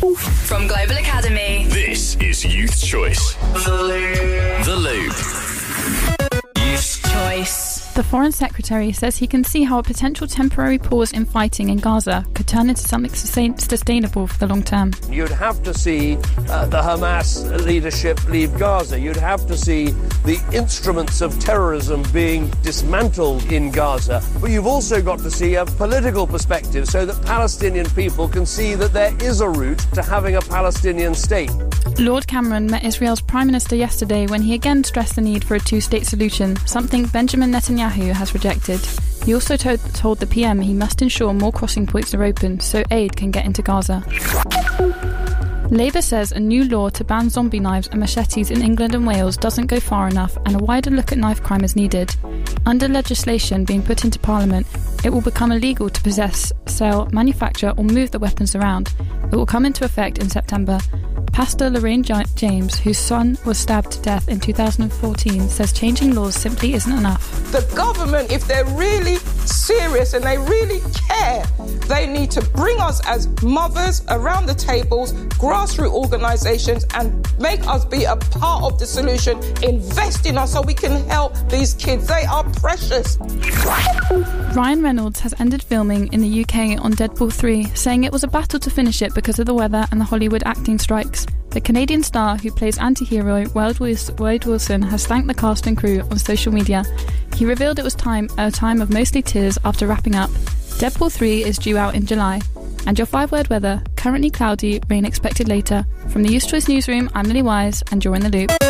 From Global Academy. This is Youth Choice. The Loop. Youth Choice. The Foreign Secretary says he can see how a potential temporary pause in fighting in Gaza could turn into something sustainable for the long term. You'd have to see uh, the Hamas leadership leave Gaza. You'd have to see the instruments of terrorism being dismantled in Gaza. But you've also got to see a political perspective so that Palestinian people can see that there is a route to having a Palestinian state. Lord Cameron met Israel's Prime Minister yesterday when he again stressed the need for a two state solution, something Benjamin Netanyahu has rejected. He also told, told the PM he must ensure more crossing points are open so aid can get into Gaza. Labour says a new law to ban zombie knives and machetes in England and Wales doesn't go far enough and a wider look at knife crime is needed. Under legislation being put into Parliament, it will become illegal to possess, sell, manufacture, or move the weapons around. It will come into effect in September. Pastor Lorraine James, whose son was stabbed to death in 2014, says changing laws simply isn't enough. The government, if they're really serious and they really care, they need to bring us as mothers around the tables, grassroots organisations, and make us be a part of the solution. Invest in us so we can help these kids. They are precious. Ryan Reynolds has ended filming in the UK on Deadpool 3, saying it was a battle to finish it because of the weather and the Hollywood acting strikes. The Canadian star who plays anti hero Wade Wilson has thanked the cast and crew on social media. He revealed it was time a time of mostly tears after wrapping up. Deadpool 3 is due out in July. And your five word weather currently cloudy, rain expected later. From the Youth Choice Newsroom, I'm Lily Wise, and you're in the loop.